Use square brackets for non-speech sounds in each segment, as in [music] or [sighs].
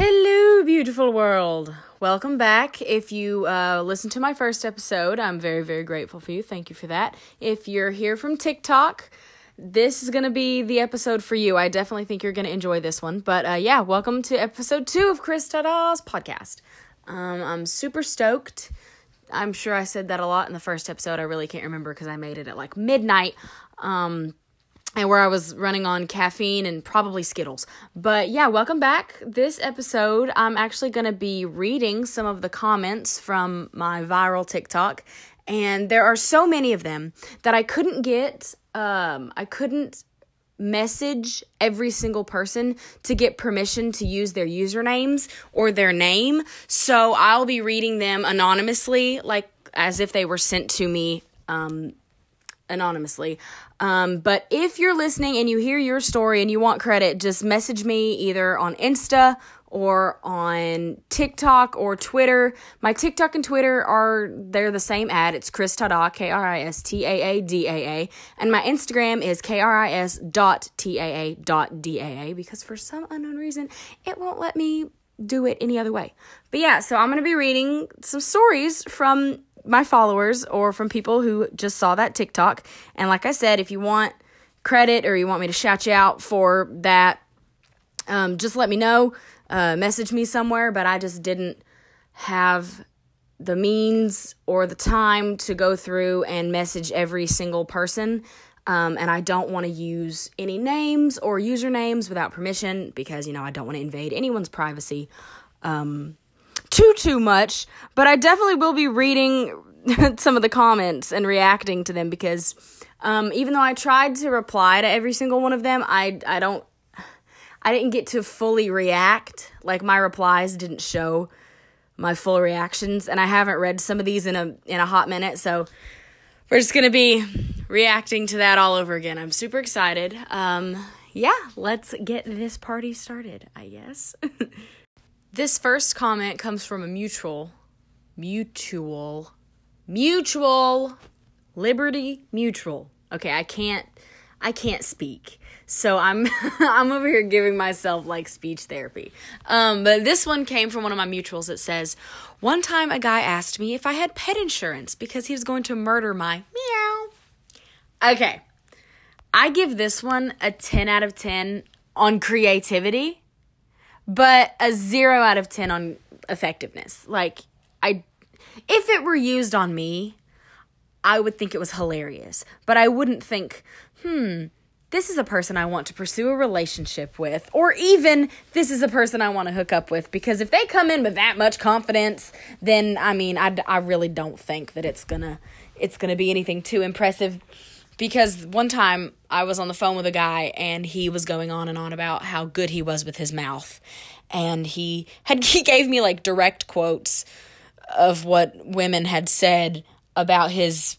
Hello, beautiful world. Welcome back. If you uh, listened to my first episode, I'm very, very grateful for you. Thank you for that. If you're here from TikTok, this is going to be the episode for you. I definitely think you're going to enjoy this one. But uh, yeah, welcome to episode two of Chris Tada's podcast. Um, I'm super stoked. I'm sure I said that a lot in the first episode. I really can't remember because I made it at like midnight. Um, and where I was running on caffeine and probably Skittles. But yeah, welcome back. This episode, I'm actually going to be reading some of the comments from my viral TikTok. And there are so many of them that I couldn't get, um, I couldn't message every single person to get permission to use their usernames or their name. So I'll be reading them anonymously, like as if they were sent to me um, anonymously. Um, but if you're listening and you hear your story and you want credit, just message me either on Insta or on TikTok or Twitter. My TikTok and Twitter are they're the same ad. It's Kristaadaa, K R I S T A A D A A. And my Instagram is K R I S dot T A A dot D A A because for some unknown reason it won't let me do it any other way. But yeah, so I'm gonna be reading some stories from my followers or from people who just saw that TikTok. And like I said, if you want credit or you want me to shout you out for that, um, just let me know. Uh, message me somewhere, but I just didn't have the means or the time to go through and message every single person. Um, and I don't want to use any names or usernames without permission because, you know, I don't want to invade anyone's privacy. Um, too too much, but I definitely will be reading [laughs] some of the comments and reacting to them because um, even though I tried to reply to every single one of them, I I don't I didn't get to fully react. Like my replies didn't show my full reactions, and I haven't read some of these in a in a hot minute, so we're just gonna be reacting to that all over again. I'm super excited. Um, yeah, let's get this party started. I guess. [laughs] This first comment comes from a mutual, mutual, mutual, Liberty Mutual. Okay, I can't, I can't speak, so I'm, [laughs] I'm over here giving myself like speech therapy. Um, but this one came from one of my mutuals. It says, one time a guy asked me if I had pet insurance because he was going to murder my meow. Okay, I give this one a ten out of ten on creativity but a zero out of 10 on effectiveness. Like, I, if it were used on me, I would think it was hilarious, but I wouldn't think, hmm, this is a person I want to pursue a relationship with, or even this is a person I want to hook up with. Because if they come in with that much confidence, then I mean, I, I really don't think that it's gonna it's gonna be anything too impressive because one time I was on the phone with a guy and he was going on and on about how good he was with his mouth. And he had [laughs] he gave me like direct quotes of what women had said about his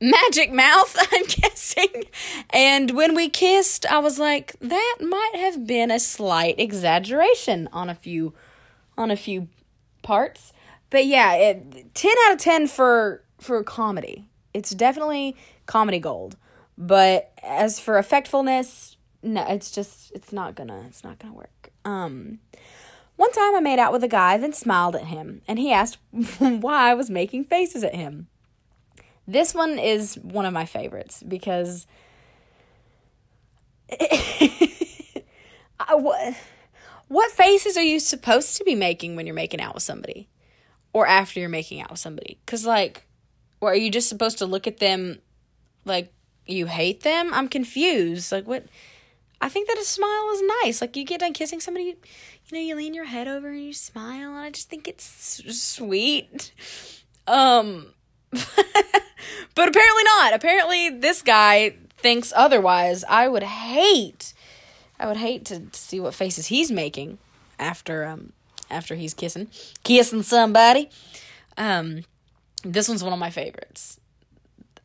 magic mouth, [laughs] I'm guessing. And when we kissed, I was like, that might have been a slight exaggeration on a few on a few parts. But yeah, it, 10 out of 10 for for comedy. It's definitely comedy gold. But as for effectfulness, no, it's just it's not gonna it's not gonna work. Um one time I made out with a guy, then smiled at him, and he asked [laughs] why I was making faces at him. This one is one of my favorites because [laughs] I, what, what faces are you supposed to be making when you're making out with somebody or after you're making out with somebody? Because, like, or are you just supposed to look at them like you hate them? I'm confused. Like what I think that a smile is nice. Like you get done kissing somebody, you, you know, you lean your head over and you smile, and I just think it's sweet. Um, [laughs] but apparently not. Apparently, this guy thinks otherwise. I would hate, I would hate to, to see what faces he's making after um after he's kissing kissing somebody. Um, this one's one of my favorites.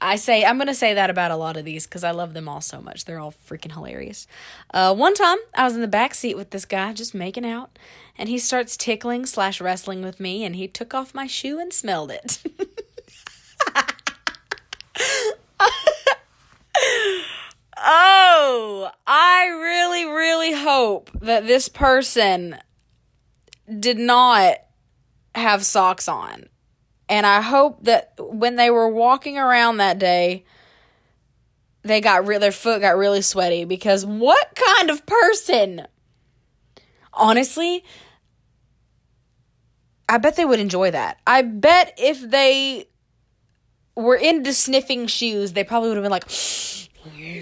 I say I'm gonna say that about a lot of these because I love them all so much. They're all freaking hilarious. Uh, one time I was in the back seat with this guy just making out, and he starts tickling slash wrestling with me, and he took off my shoe and smelled it. [laughs] oh, I really, really hope that this person did not have socks on. And I hope that when they were walking around that day, they got re- their foot got really sweaty because what kind of person? Honestly, I bet they would enjoy that. I bet if they were into sniffing shoes, they probably would have been like,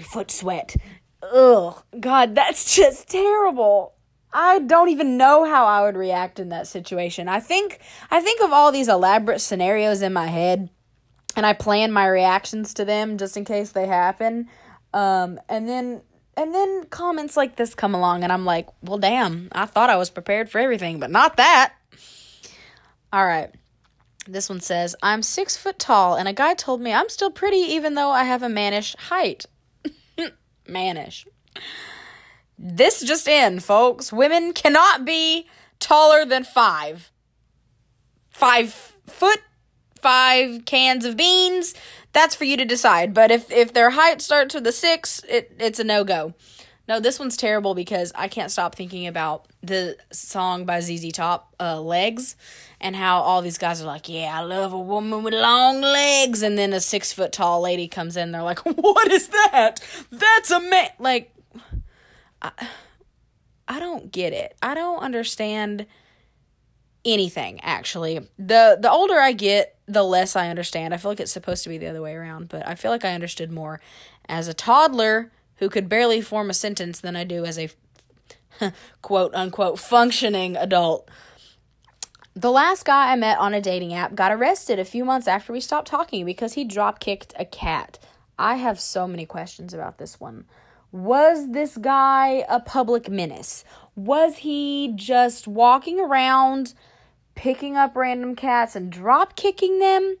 foot sweat. Ugh, God, that's just terrible. I don't even know how I would react in that situation. I think I think of all these elaborate scenarios in my head and I plan my reactions to them just in case they happen. Um, and then and then comments like this come along and I'm like, "Well, damn. I thought I was prepared for everything, but not that." All right. This one says, I'm six foot tall, and a guy told me I'm still pretty even though I have a mannish height. [laughs] mannish. This just in, folks. Women cannot be taller than five. Five foot, five cans of beans. That's for you to decide. But if, if their height starts with a six, it, it's a no go. No, this one's terrible because I can't stop thinking about the song by ZZ Top, uh, Legs, and how all these guys are like, Yeah, I love a woman with long legs. And then a six foot tall lady comes in, they're like, [laughs] What is that? That's a man. Like, I, I don't get it. I don't understand anything actually. The the older I get, the less I understand. I feel like it's supposed to be the other way around, but I feel like I understood more as a toddler who could barely form a sentence than I do as a [laughs] quote unquote functioning adult. The last guy I met on a dating app got arrested a few months after we stopped talking because he drop kicked a cat. I have so many questions about this one. Was this guy a public menace? Was he just walking around picking up random cats and drop kicking them?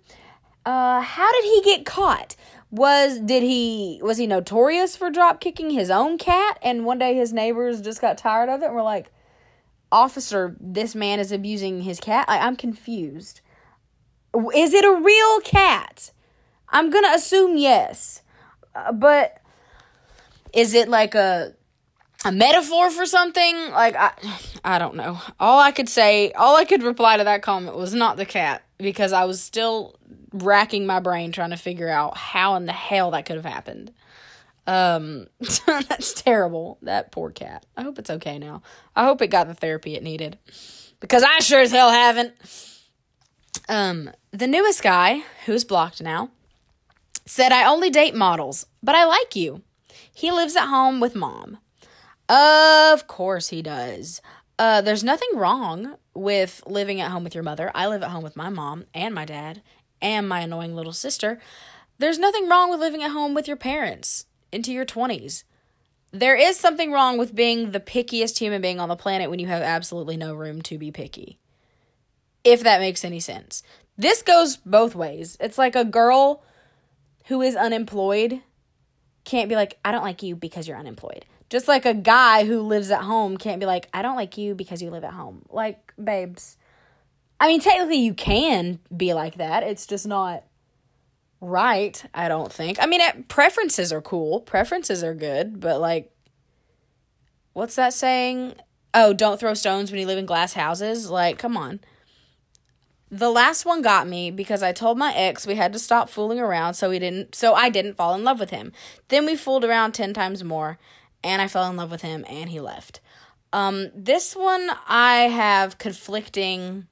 Uh, how did he get caught? was did he was he notorious for drop kicking his own cat and one day his neighbors just got tired of it and were like officer this man is abusing his cat I, i'm confused is it a real cat i'm gonna assume yes uh, but is it like a a metaphor for something like i i don't know all i could say all i could reply to that comment was not the cat because i was still racking my brain trying to figure out how in the hell that could have happened. Um, [laughs] that's terrible. That poor cat. I hope it's okay now. I hope it got the therapy it needed because I sure as hell haven't. Um, the newest guy, who's blocked now, said, I only date models, but I like you. He lives at home with mom. Of course he does. Uh, there's nothing wrong with living at home with your mother. I live at home with my mom and my dad and my annoying little sister, there's nothing wrong with living at home with your parents into your 20s. There is something wrong with being the pickiest human being on the planet when you have absolutely no room to be picky. If that makes any sense. This goes both ways. It's like a girl who is unemployed can't be like, I don't like you because you're unemployed. Just like a guy who lives at home can't be like, I don't like you because you live at home. Like, babes, I mean, technically, you can be like that. It's just not right, I don't think. I mean, it, preferences are cool, preferences are good, but like, what's that saying? Oh, don't throw stones when you live in glass houses. Like, come on. The last one got me because I told my ex we had to stop fooling around so we didn't so I didn't fall in love with him. Then we fooled around 10 times more and I fell in love with him and he left. Um this one I have conflicting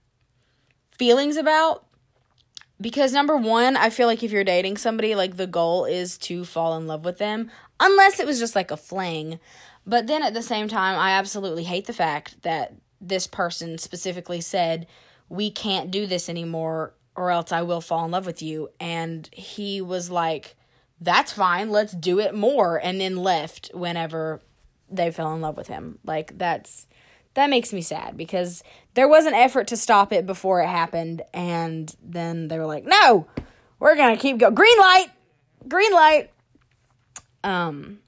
feelings about because number one, I feel like if you're dating somebody, like the goal is to fall in love with them, unless it was just like a fling. But then at the same time, I absolutely hate the fact that this person specifically said, We can't do this anymore, or else I will fall in love with you. And he was like, That's fine, let's do it more. And then left whenever they fell in love with him. Like, that's that makes me sad because there was an effort to stop it before it happened and then they were like no we're gonna keep going green light green light um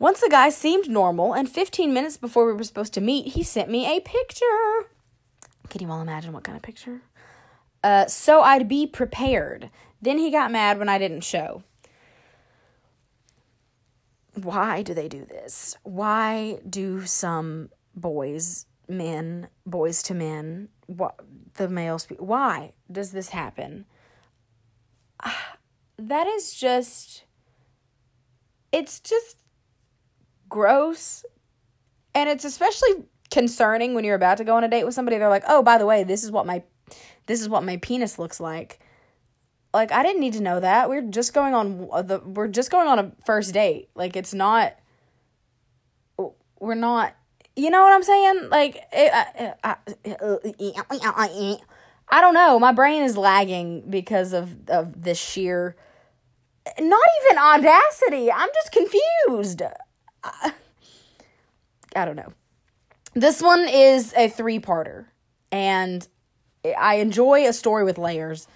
once the guy seemed normal and 15 minutes before we were supposed to meet he sent me a picture can you all imagine what kind of picture uh so i'd be prepared then he got mad when i didn't show why do they do this why do some boys men, Boyz II Men, what the male why does this happen? [sighs] That is just it's just gross. And it's especially concerning when you're about to go on a date with somebody they're like, "Oh, by the way, this is what my this is what my penis looks like." Like I didn't need to know that. We're just going on the we're just going on a first date. Like it's not we're not you know what I'm saying? Like, it, I, I, I, don't know. My brain is lagging because of of this sheer, not even audacity. I'm just confused. I, I don't know. This one is a three parter, and I enjoy a story with layers.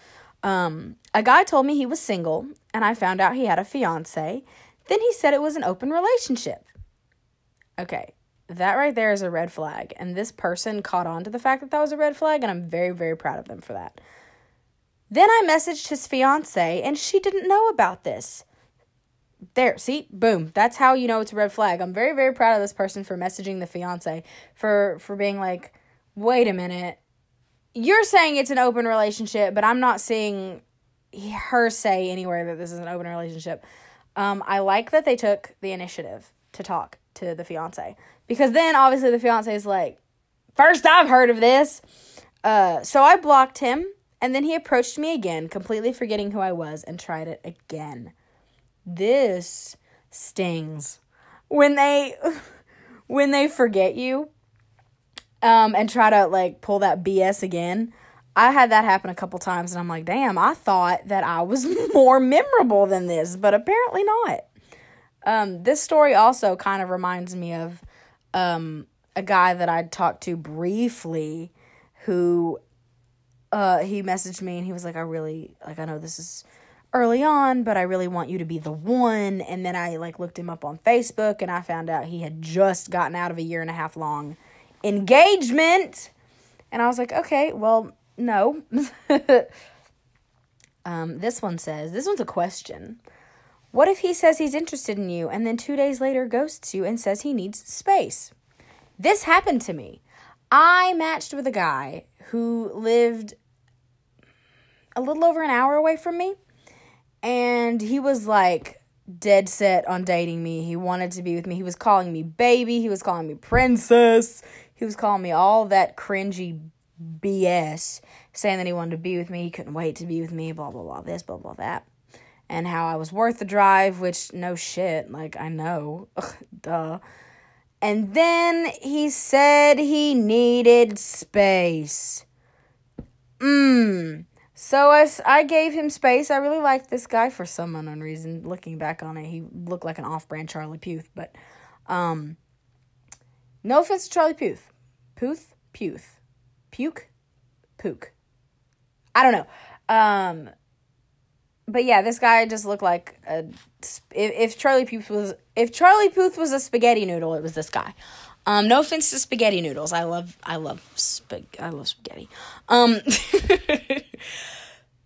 Um, a guy told me he was single, and I found out he had a fiance. Then he said it was an open relationship. Okay, that right there is a red flag. And this person caught on to the fact that that was a red flag, and I'm very, very proud of them for that. Then I messaged his fiance, and she didn't know about this. There, see, boom. That's how you know it's a red flag. I'm very, very proud of this person for messaging the fiance, for for being like, wait a minute, you're saying it's an open relationship, but I'm not seeing her say anywhere that this is an open relationship. Um, I like that they took the initiative to talk to the fiance because then obviously the fiance is like, first I've heard of this. Uh, so I blocked him and then he approached me again, completely forgetting who I was, and tried it again. This stings when they [laughs] when they forget you um and try to like pull that BS again. I had that happen a couple times and I'm like, "Damn, I thought that I was [laughs] more memorable than this, but apparently not." Um, this story also kind of reminds me of um, a guy that I'd talked to briefly who uh, he messaged me and he was like, I really, like, I know this is early on, but I really want you to be the one. And then I like looked him up on Facebook and I found out he had just gotten out of a year and a half long engagement. And I was like, okay, well, no. [laughs] um, this one says, this one's a question. What if he says he's interested in you and then two days later ghosts you and says he needs space? This happened to me. I matched with a guy who lived a little over an hour away from me, and he was like dead set on dating me. He wanted to be with me. He was calling me baby, he was calling me princess, he was calling me all that cringy BS, saying that he wanted to be with me, he couldn't wait to be with me, blah, blah, blah, this, blah, blah, that and how I was worth the drive, which no shit, like I know. [laughs] Ugh, duh. And then he said he needed space. Mmm. So as I gave him space, I really liked this guy for some unknown reason. Looking back on it, he looked like an off-brand Charlie Puth, but um no offense to Charlie Puth. Puth? Puth. Puke? Pook. I don't know. Um but yeah, this guy just looked like a. If, if Charlie Puth was if Charlie Puth was a spaghetti noodle, it was this guy. Um, no offense to spaghetti noodles. I love I love spag I love spaghetti. Um, [laughs]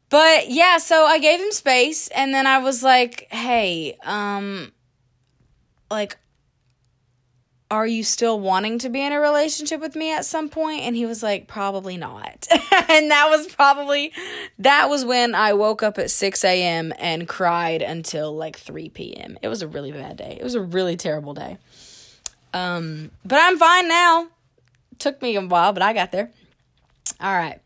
but yeah, so I gave him space, and then I was like, hey, um, like are you still wanting to be in a relationship with me at some point? and he was like probably not. [laughs] And that was probably that was when i woke up at 6 a.m and cried until like 3 p.m it was a really bad day. It was a really terrible day. Um but i'm fine now. Took me a while but i got there. All right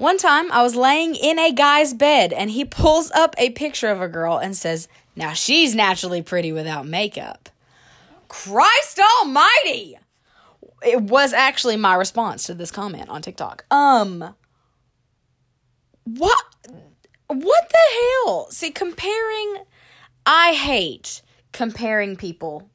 one time i was laying in a guy's bed and he pulls up a picture of a girl and says now she's naturally pretty without makeup Christ almighty! It was actually my response to this comment on TikTok. Um what what the hell? See, comparing I hate comparing people.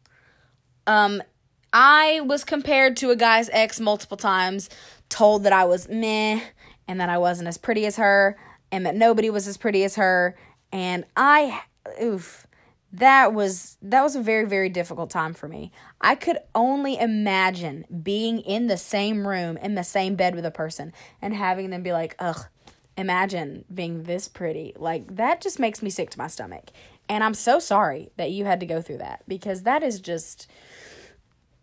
Um I was compared to a guy's ex multiple times, told that I was meh and that I wasn't as pretty as her and that nobody was as pretty as her and I oof that was that was a very very difficult time for me. I could only imagine being in the same room in the same bed with a person and having them be like, "Ugh, imagine being this pretty." Like that just makes me sick to my stomach. And I'm so sorry that you had to go through that because that is just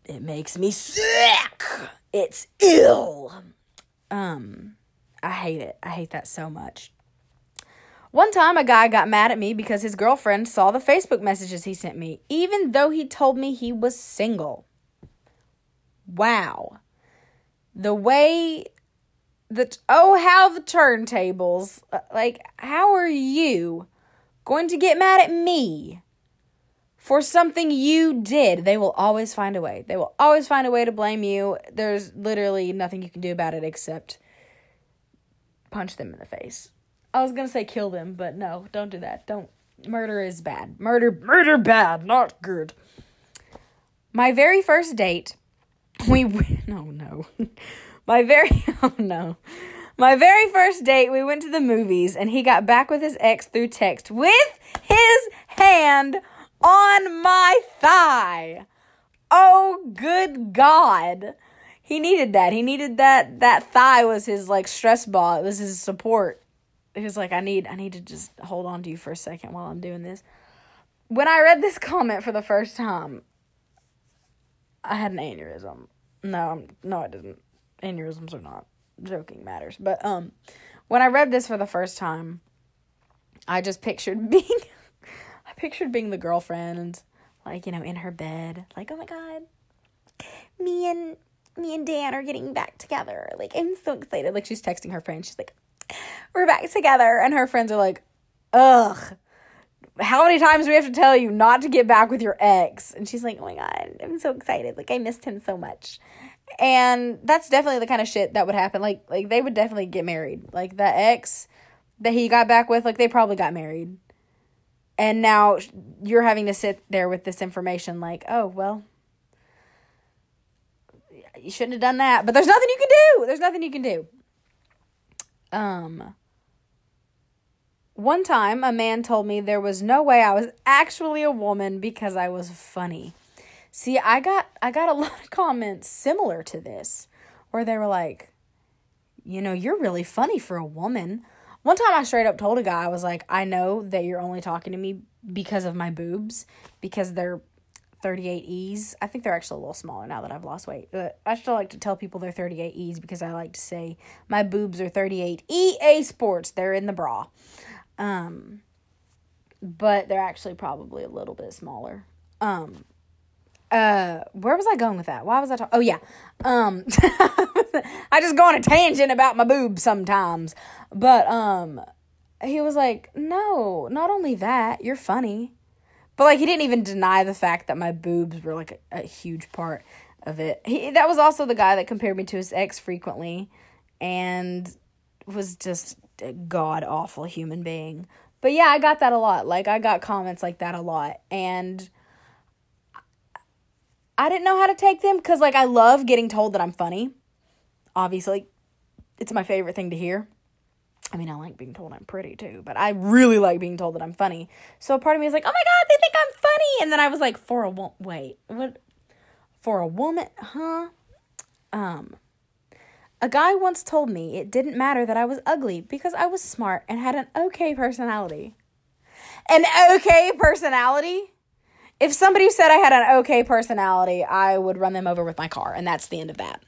it makes me sick. It's ill. Um, I hate it. I hate that so much. One time, a guy got mad at me because his girlfriend saw the Facebook messages he sent me, even though he told me he was single. Wow. The way that, oh, how the turntables. Uh, like, how are you going to get mad at me for something you did? They will always find a way. They will always find a way to blame you. There's literally nothing you can do about it except punch them in the face. I was gonna say kill them, but no, don't do that. Don't. Murder is bad. Murder, murder, bad, not good. My very first date, we. [laughs] Oh, no, no. [laughs] My very. [laughs] Oh no. My very first date, we went to the movies, and he got back with his ex through text with his hand on my thigh. Oh, good God. He needed that. He needed that. That thigh was his like stress ball. It was his support he was like, I need I need to just hold on to you for a second while I'm doing this. When I read this [laughs] comment for the first time, I had an aneurysm. No, I'm, no, I didn't. Aneurysms are not joking matters. But um, when I read this for the first time, I just pictured [laughs] being, I pictured being the girlfriend, like you know, in her bed, like oh my god, me and me and Dan are getting back together. Like I'm so excited. Like she's texting her friend. She's like, we're back together. And her friends are like, ugh. How many times do we have to tell you not to get back with your ex? And she's like, oh my God, I'm so excited. Like, I missed him so much. And that's definitely the kind of shit that would happen. Like, like they would definitely get married. Like, the ex that he got back with, like, they probably got married. And now you're having to sit there with this information, like, oh, well, you shouldn't have done that. But there's nothing you can do. There's nothing you can do. Um, one time, a man told me there was no way I was actually a woman because I was funny. See, I got I got a [laughs] lot of comments similar to this where they were like, "You know, you're really funny for a woman." One time I straight up told a guy I was like, "I know that you're only talking to me because of my boobs because they're 38Es. I think they're actually a little smaller now that I've lost weight. But I still like to tell people they're 38Es because I like to say my boobs are 38 EA Sports. They're in the bra. Um, but they're actually probably a little bit smaller. Um, uh, where was I going with that? Why was I talking? Oh yeah. Um, [laughs] I just go on a tangent about my boobs sometimes. But um, he was like, "No, not only that, you're funny." But like he didn't even deny the fact that my boobs were like a, a huge part of it. He that was also the guy that compared me to his ex frequently and was just a god awful human being. But yeah, I got that a lot. Like I got comments like that a lot and I didn't know how to take them cuz like I love getting told that I'm funny. Obviously, it's my favorite thing to hear. I mean, I like being told I'm pretty too, but I really like being told that I'm funny. So part of me is like, oh my god, they think I'm funny, and then I was like, for a wo- wait, what? For a woman, huh? Um, a guy once told me it didn't matter that I was ugly because I was smart and had an okay personality. An okay personality? If somebody said I had an okay personality, I would run them over with my car, and that's the end of that.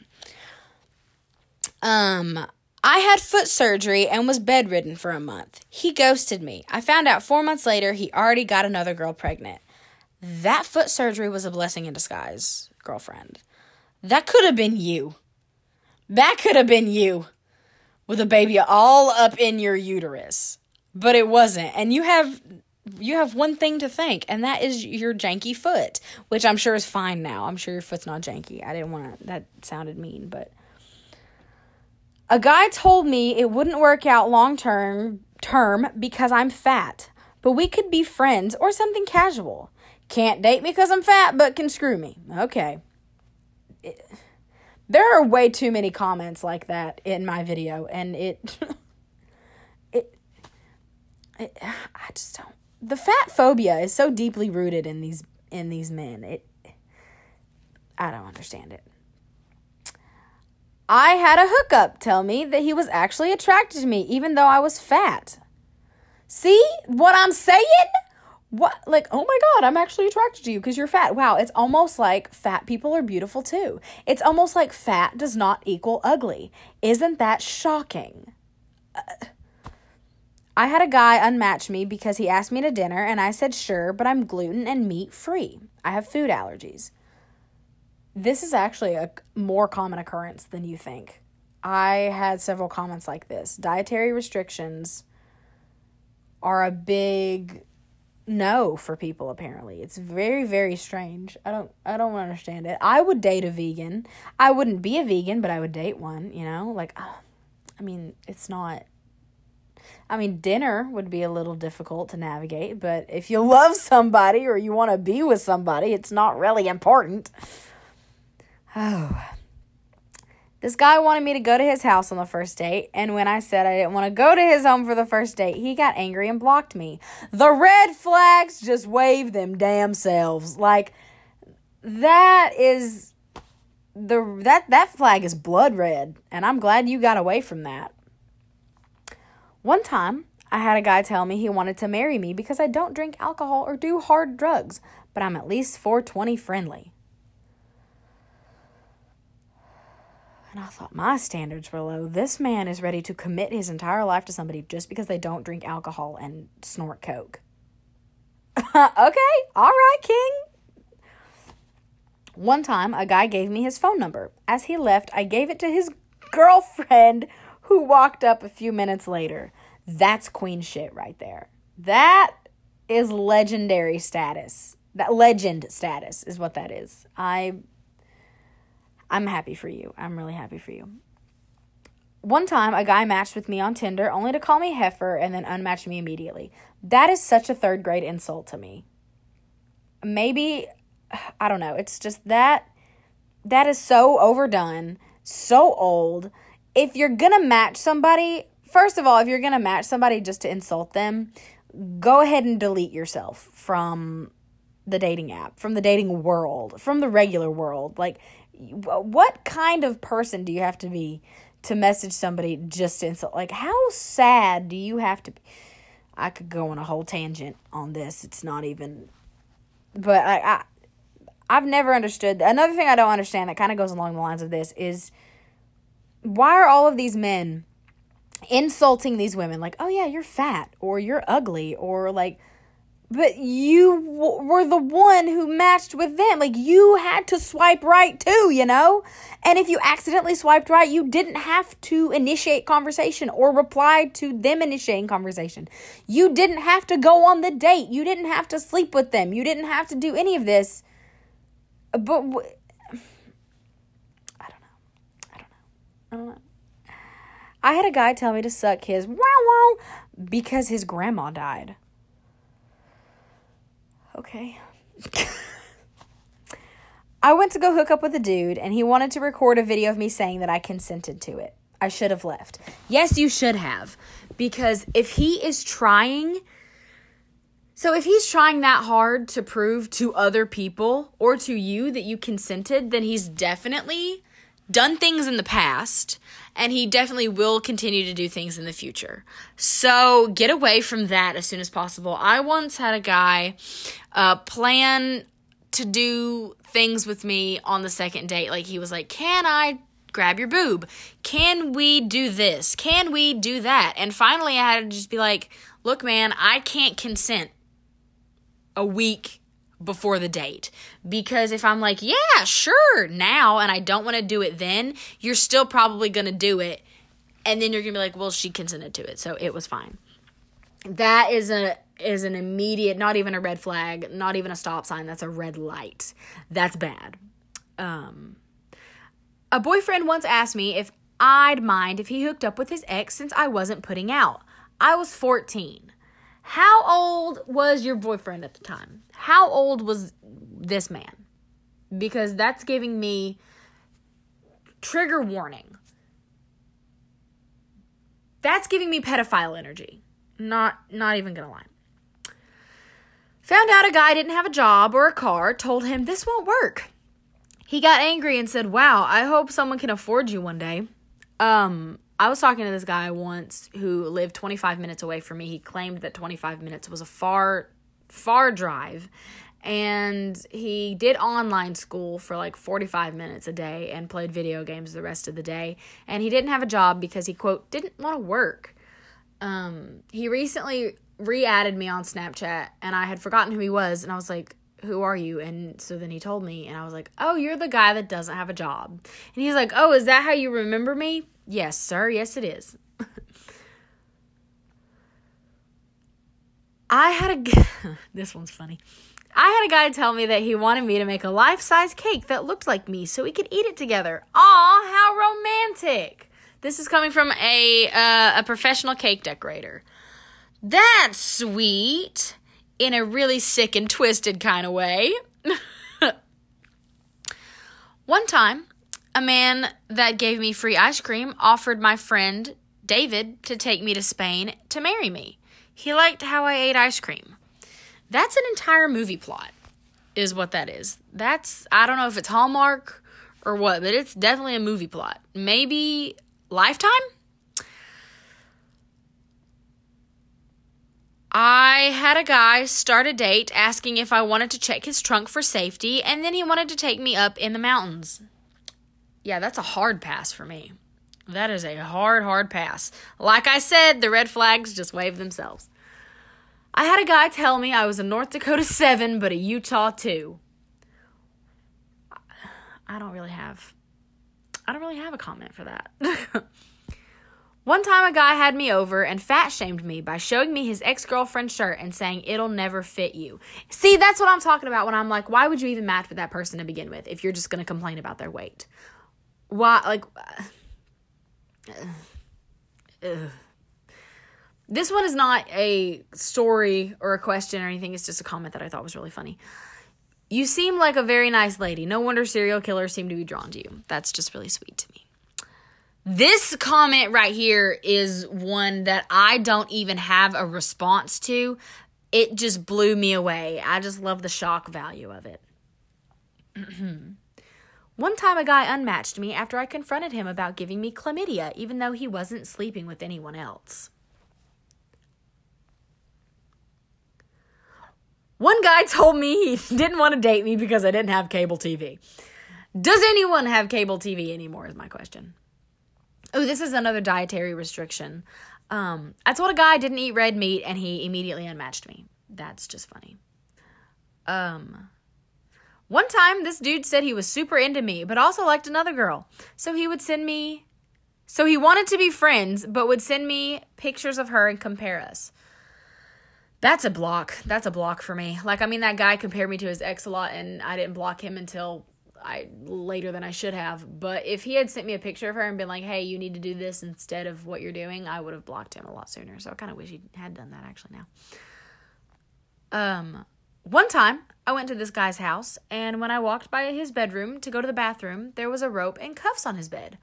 Um, I had foot surgery and was bedridden for a month. He ghosted me. I found out four months later he already got another girl pregnant. That foot surgery was a blessing in disguise, girlfriend. That could have been you. That could have been you with a baby all up in your uterus. But it wasn't. And you have you have one thing to thank, and that is your janky foot, which I'm sure is fine now. I'm sure your foot's not janky. I didn't want to that sounded mean, but a guy told me it wouldn't work out long term term because I'm fat, but we could be friends or something casual. Can't date me because I'm fat, but can screw me. Okay. It, there are way too many comments like that in my video, and it, [laughs] it, it, I just don't. The fat phobia is so deeply rooted in these in these men. It, I don't understand it. I had a hookup tell me that he was actually attracted to me, even though I was fat. See what I'm saying? what like oh my god i'm actually attracted to you because you're fat. Wow it's almost like fat people are beautiful too. It's almost like fat does not equal ugly. Isn't that shocking? Uh, i had a guy unmatch me because he asked me to dinner and i said sure but i'm gluten and meat free. I have food allergies this is actually a more common occurrence than you think i had several comments like this dietary restrictions are a big no for people apparently. It's very very strange. I don't I don't understand it. I would date a vegan. I wouldn't be a vegan, but I would date one, you know? Like I mean, it's not I mean, dinner would be a little difficult to navigate, but if you [laughs] love somebody or you want to be with somebody, it's not really important. Oh. This guy wanted me to go to his house on the first date, and when I said I didn't want to go to his home for the first date, he got angry and blocked me. The red flags just wave them damn selves. Like that is the that that flag is blood red, and I'm glad you got away from that. One time, I had a guy tell me he wanted to marry me because I don't drink alcohol or do hard drugs, but I'm at least 420 friendly. And I thought my standards were low. This man is ready to commit his entire life to somebody just because they don't drink alcohol and snort coke. [laughs] okay, all right, King. One time, a guy gave me his phone number. As he left, I gave it to his girlfriend who walked up a few minutes later. That's queen shit right there. That is legendary status. That legend status is what that is. I I'm happy for you. I'm really happy for you. One time, a guy matched with me on Tinder only to call me heifer and then unmatch me immediately. That is such a third grade insult to me. Maybe, I don't know. It's just that, that is so overdone, so old. If you're gonna match somebody, first of all, if you're gonna match somebody just to insult them, go ahead and delete yourself from the dating app, from the dating world, from the regular world. Like, what kind of person do you have to be to message somebody just insult? Like, how sad do you have to be? I could go on a whole tangent on this. It's not even, but I, I I've never understood. Another thing I don't understand that kind of goes along the lines of this is why are all of these men insulting these women like, oh yeah, you're fat or you're ugly or like but you w- were the one who matched with them. Like you had to swipe right too, you know? And if you accidentally swiped right, you didn't have to initiate conversation or reply to them initiating conversation. You didn't have to go on the date. You didn't have to sleep with them. You didn't have to do any of this. But w- I don't know. I don't know. I don't know. I had a guy tell me to suck his wow wow because his grandma died. Okay. I went to go hook up with a dude and he wanted to record a video of me saying that I consented to it. I should have left. Yes, you should have. Because if he is trying. So if he's trying that hard to prove to other people or to you that you consented, then he's definitely done things in the past and he definitely will continue to do things in the future. So get away from that as soon as possible. I once had a guy uh, plan to do things with me on the second date. Like he was like, Can I grab your boob? Can we do this? Can we do that? And finally, I had to just be like, Look, man, I can't consent a week before the date. Because if I'm like, yeah, sure, now, and I don't want to do it then, you're still probably going to do it. And then you're going to be like, well, she consented to it. So it was fine. That is a is an immediate not even a red flag not even a stop sign that's a red light that's bad um a boyfriend once asked me if i'd mind if he hooked up with his ex since i wasn't putting out i was 14 how old was your boyfriend at the time? How old was this man? Because that's giving me trigger warning. That's giving me pedophile energy. Not not even going to lie. Found out a guy didn't have a job or a car, told him this won't work. He got angry and said, "Wow, I hope someone can afford you one day." Um I was talking to this guy once who lived 25 minutes away from me. He claimed that 25 minutes was a far far drive. And he did online school for like 45 minutes a day and played video games the rest of the day. And he didn't have a job because he, quote, didn't want to work. Um, he recently re added me on Snapchat and I had forgotten who he was. And I was like, who are you? And so then he told me, and I was like, oh, you're the guy that doesn't have a job. And he's like, oh, is that how you remember me? Yes, sir. Yes, it is. [laughs] I had a, [laughs] this one's funny. I had a guy tell me that he wanted me to make a life size cake that looked like me so we could eat it together. Aw, how romantic. This is coming from a, uh, a professional cake decorator. That's sweet in a really sick and twisted kind of way. [laughs] One time, a man that gave me free ice cream offered my friend David to take me to Spain to marry me. He liked how I ate ice cream. That's an entire movie plot, is what that is. That's, I don't know if it's Hallmark or what, but it's definitely a movie plot. Maybe Lifetime? I had a guy start a date asking if I wanted to check his trunk for safety, and then he wanted to take me up in the mountains. Yeah, that's a hard pass for me. That is a hard, hard pass. Like I said, the red flags just wave themselves. I had a guy tell me I was a North Dakota [laughs] 7, but a Utah 2. I don't really have I don't really have a comment for that. [laughs] One time, a guy had me over and fat shamed me by showing me his ex girlfriend's shirt and saying, It'll never fit you. See, that's what I'm talking about when I'm like, why would you even match with that person to begin with if you're just going to complain about their weight? Why, like, this one is not a story or a question or anything, it's just a comment that I thought was really funny. You seem like a very nice lady. No wonder serial killers seem to be drawn to you. That's just really sweet to me. This comment right here is one that I don't even have a response to. It just blew me away. I just love the shock value of it. [clears throat] One time, a guy unmatched me after I confronted him about giving me chlamydia, even though he wasn't sleeping with anyone else. One guy [laughs] told me he didn't want to date me because I didn't have cable TV. Does anyone have cable TV anymore? Is my question. Oh, this is another dietary restriction. Um, I told a guy I didn't eat red meat and he immediately unmatched me. That's just funny. Um, one time this dude said he was super into me, but also liked another girl. So he would send me, so he wanted to be friends, but would send me pictures of her and compare us. That's a block. That's a block for me. Like, I mean, that guy compared me to his ex a lot, and I didn't block him until I later than I should have. But if he had sent me a picture of her and been like, "Hey, you need to do this instead of what you're doing," I would have blocked him a lot sooner. So I kind of wish he had done that actually now. Um, one time I went to this guy's house, and when I walked by his bedroom to go to the bathroom, there was a rope and cuffs on his bed.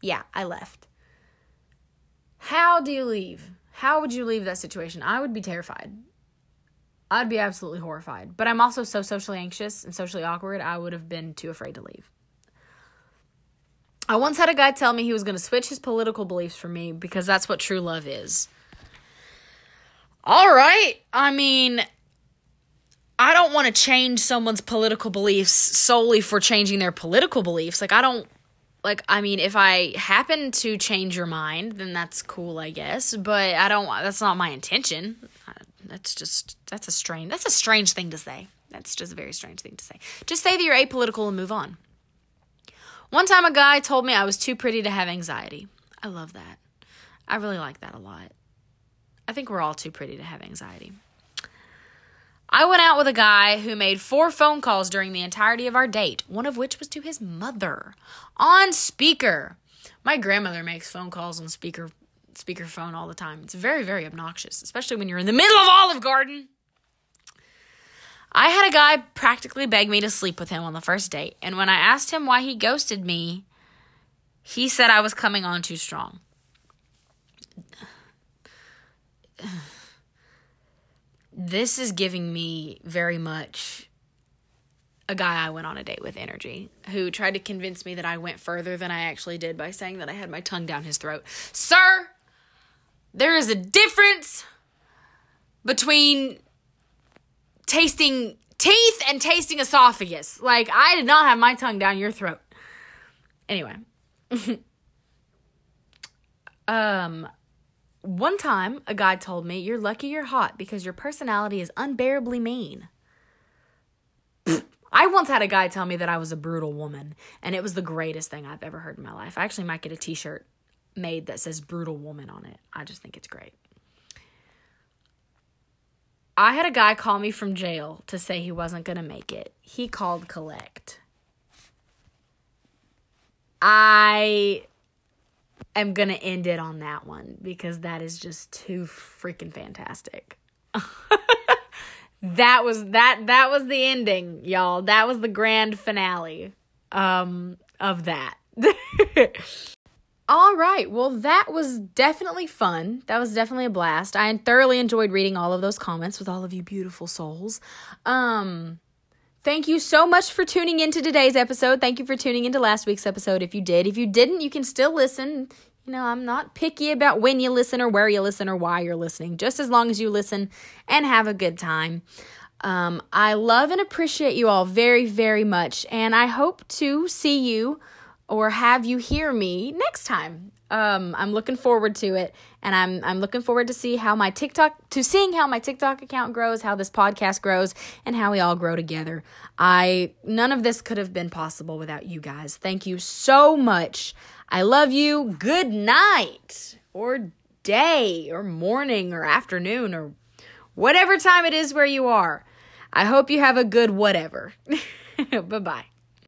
Yeah, I left. How do you leave? How would you leave that situation? I would be terrified. I'd be absolutely horrified. But I'm also so socially anxious and socially awkward, I would have been too afraid to leave. I once had a guy tell me he was going to switch his political beliefs for me because that's what true love is. All right. I mean, I don't want to change someone's political beliefs solely for changing their political beliefs. Like, I don't, like, I mean, if I happen to change your mind, then that's cool, I guess. But I don't, that's not my intention. That's just that's a strange that's a strange thing to say. That's just a very strange thing to say. Just say that you're apolitical and move on. One time a guy told me I was too pretty to have anxiety. I love that. I really like that a lot. I think we're all too pretty to have anxiety. I went out with a guy who made four phone calls during the entirety of our date, one of which was to his mother on speaker. My grandmother makes phone calls on speaker speakerphone all the time. It's very, very obnoxious, especially when you're in the middle of Olive Garden. I had a guy practically beg me to sleep with him on the first date, and when I asked him why he ghosted me, he said I was coming on too strong. This is giving me very much a guy I went on a date with energy who tried to convince me that I went further than I actually did by saying that I had my tongue down his throat. Sir, there is a difference between tasting teeth and tasting esophagus. Like, I did not have my tongue down your throat. Anyway. [laughs] um, one time, a guy told me, You're lucky you're hot because your personality is unbearably mean. I once had a guy tell me that I was a brutal woman, and it was the greatest thing I've ever heard in my life. I actually might get a t shirt made that says brutal woman on it. I just think it's great. I had a guy call me from jail to say he wasn't going to make it. He called collect. I am going to end it on that one because that is just too freaking fantastic. [laughs] that was that that was the ending, y'all. That was the grand finale um of that. [laughs] All right. Well, that was definitely fun. That was definitely a blast. I thoroughly enjoyed reading all of those comments with all of you beautiful souls. Um Thank you so much for tuning into today's episode. Thank you for tuning into last week's episode if you did. If you didn't, you can still listen. You know, I'm not picky about when you listen or where you listen or why you're listening, just as long as you listen and have a good time. Um, I love and appreciate you all very, very much, and I hope to see you or have you hear me next time. Um, I'm looking forward to it, and I'm I'm looking forward to see how my TikTok to seeing how my TikTok account grows, how this podcast grows, and how we all grow together. I none of this could have been possible without you guys. Thank you so much. I love you. Good night, or day, or morning, or afternoon, or whatever time it is where you are. I hope you have a good whatever. [laughs] bye bye.